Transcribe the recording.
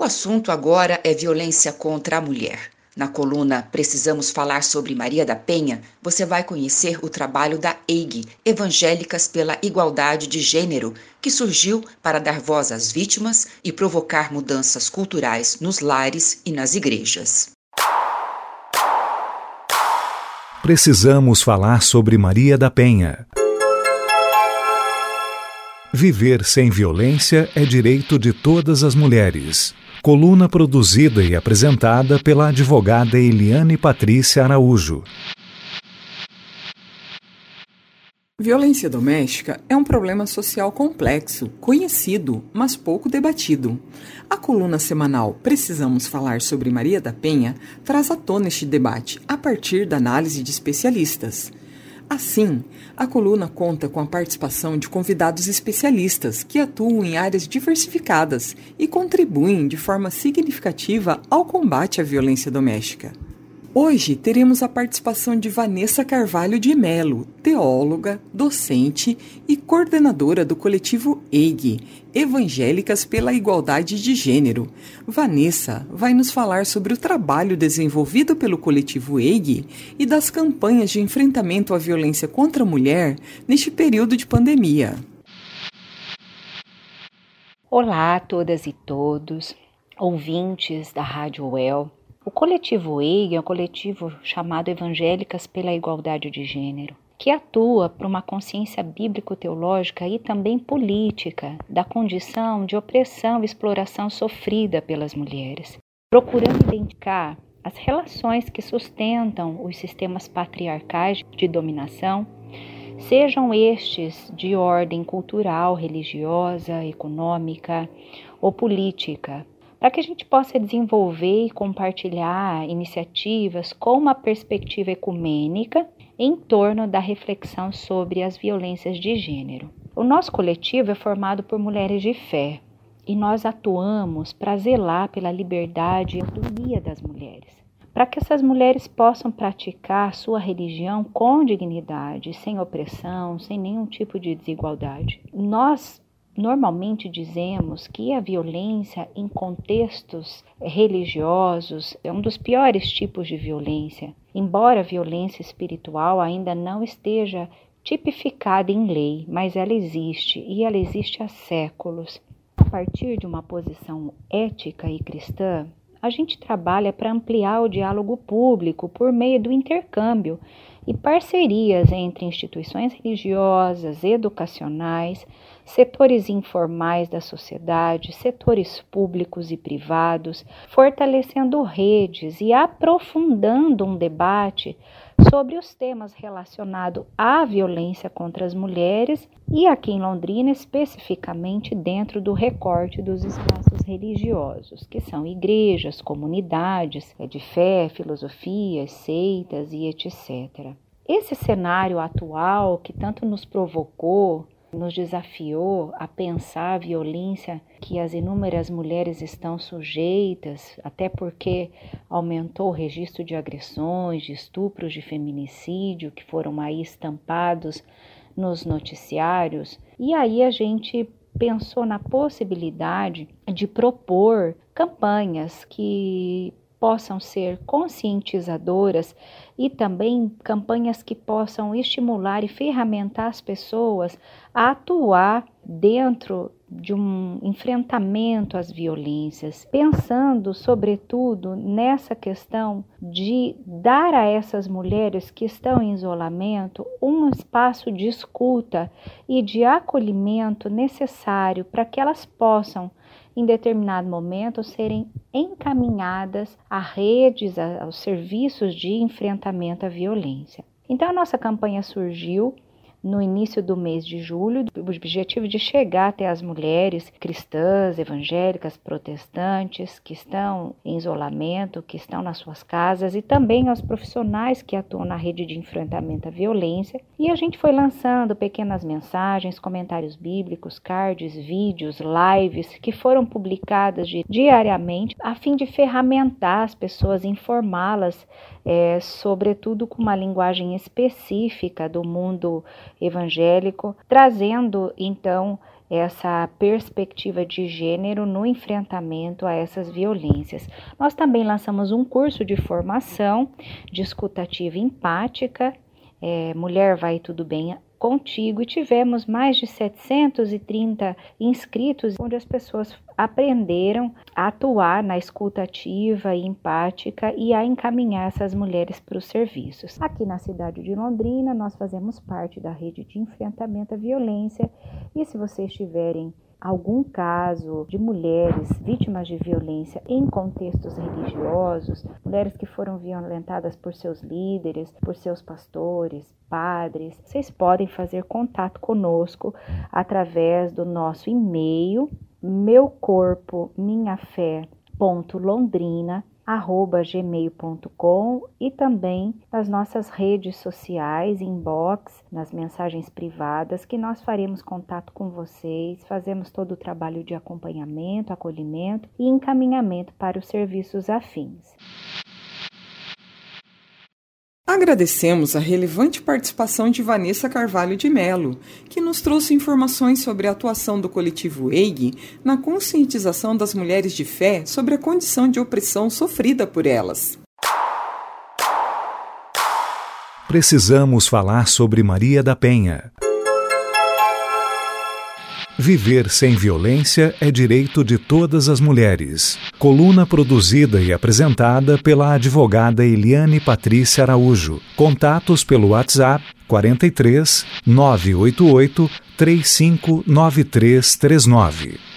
O assunto agora é violência contra a mulher. Na coluna Precisamos Falar sobre Maria da Penha, você vai conhecer o trabalho da EIG, Evangélicas pela Igualdade de Gênero, que surgiu para dar voz às vítimas e provocar mudanças culturais nos lares e nas igrejas. Precisamos falar sobre Maria da Penha. Viver sem violência é direito de todas as mulheres. Coluna produzida e apresentada pela advogada Eliane Patrícia Araújo. Violência doméstica é um problema social complexo, conhecido, mas pouco debatido. A coluna semanal Precisamos Falar sobre Maria da Penha traz à tona este debate a partir da análise de especialistas. Assim, a coluna conta com a participação de convidados especialistas que atuam em áreas diversificadas e contribuem de forma significativa ao combate à violência doméstica. Hoje teremos a participação de Vanessa Carvalho de Melo, teóloga, docente e coordenadora do coletivo EIG, Evangélicas pela Igualdade de Gênero. Vanessa vai nos falar sobre o trabalho desenvolvido pelo coletivo EIG e das campanhas de enfrentamento à violência contra a mulher neste período de pandemia. Olá a todas e todos, ouvintes da Rádio Well. O coletivo EIG é um coletivo chamado Evangélicas pela Igualdade de Gênero, que atua para uma consciência bíblico-teológica e também política da condição de opressão e exploração sofrida pelas mulheres, procurando identificar as relações que sustentam os sistemas patriarcais de dominação, sejam estes de ordem cultural, religiosa, econômica ou política, para que a gente possa desenvolver e compartilhar iniciativas com uma perspectiva ecumênica em torno da reflexão sobre as violências de gênero. O nosso coletivo é formado por mulheres de fé e nós atuamos para zelar pela liberdade e autonomia das mulheres, para que essas mulheres possam praticar sua religião com dignidade, sem opressão, sem nenhum tipo de desigualdade. Nós Normalmente dizemos que a violência em contextos religiosos é um dos piores tipos de violência, embora a violência espiritual ainda não esteja tipificada em lei, mas ela existe e ela existe há séculos. A partir de uma posição ética e cristã, a gente trabalha para ampliar o diálogo público por meio do intercâmbio e parcerias entre instituições religiosas, educacionais, setores informais da sociedade, setores públicos e privados, fortalecendo redes e aprofundando um debate sobre os temas relacionados à violência contra as mulheres e aqui em Londrina, especificamente dentro do recorte dos espaços religiosos, que são igrejas, comunidades de fé, filosofias, seitas e etc. Esse cenário atual que tanto nos provocou nos desafiou a pensar a violência que as inúmeras mulheres estão sujeitas, até porque aumentou o registro de agressões, de estupros, de feminicídio que foram aí estampados nos noticiários. E aí a gente pensou na possibilidade de propor campanhas que possam ser conscientizadoras e também campanhas que possam estimular e ferramentar as pessoas a atuar dentro de um enfrentamento às violências, pensando sobretudo nessa questão de dar a essas mulheres que estão em isolamento um espaço de escuta e de acolhimento necessário para que elas possam em determinado momento, serem encaminhadas a redes, aos serviços de enfrentamento à violência. Então, a nossa campanha surgiu no início do mês de julho, o objetivo de chegar até as mulheres cristãs, evangélicas, protestantes que estão em isolamento, que estão nas suas casas e também aos profissionais que atuam na rede de enfrentamento à violência. E a gente foi lançando pequenas mensagens, comentários bíblicos, cards, vídeos, lives que foram publicadas diariamente a fim de ferramentar as pessoas, informá-las é, sobretudo com uma linguagem específica do mundo evangélico, trazendo então essa perspectiva de gênero no enfrentamento a essas violências. Nós também lançamos um curso de formação de escutativa empática. É, Mulher Vai Tudo Bem contigo e tivemos mais de 730 inscritos, onde as pessoas aprenderam a atuar na escuta ativa e empática e a encaminhar essas mulheres para os serviços. Aqui na cidade de Londrina, nós fazemos parte da rede de enfrentamento à violência e se vocês tiverem algum caso de mulheres vítimas de violência em contextos religiosos, mulheres que foram violentadas por seus líderes, por seus pastores, padres, vocês podem fazer contato conosco através do nosso e-mail meu corpo minha fé ponto londrina gmail.com e também nas nossas redes sociais, inbox, nas mensagens privadas, que nós faremos contato com vocês, fazemos todo o trabalho de acompanhamento, acolhimento e encaminhamento para os serviços afins. Agradecemos a relevante participação de Vanessa Carvalho de Melo, que nos trouxe informações sobre a atuação do coletivo EIG na conscientização das mulheres de fé sobre a condição de opressão sofrida por elas. Precisamos falar sobre Maria da Penha. Viver sem violência é direito de todas as mulheres. Coluna produzida e apresentada pela advogada Eliane Patrícia Araújo. Contatos pelo WhatsApp 43 988 359339.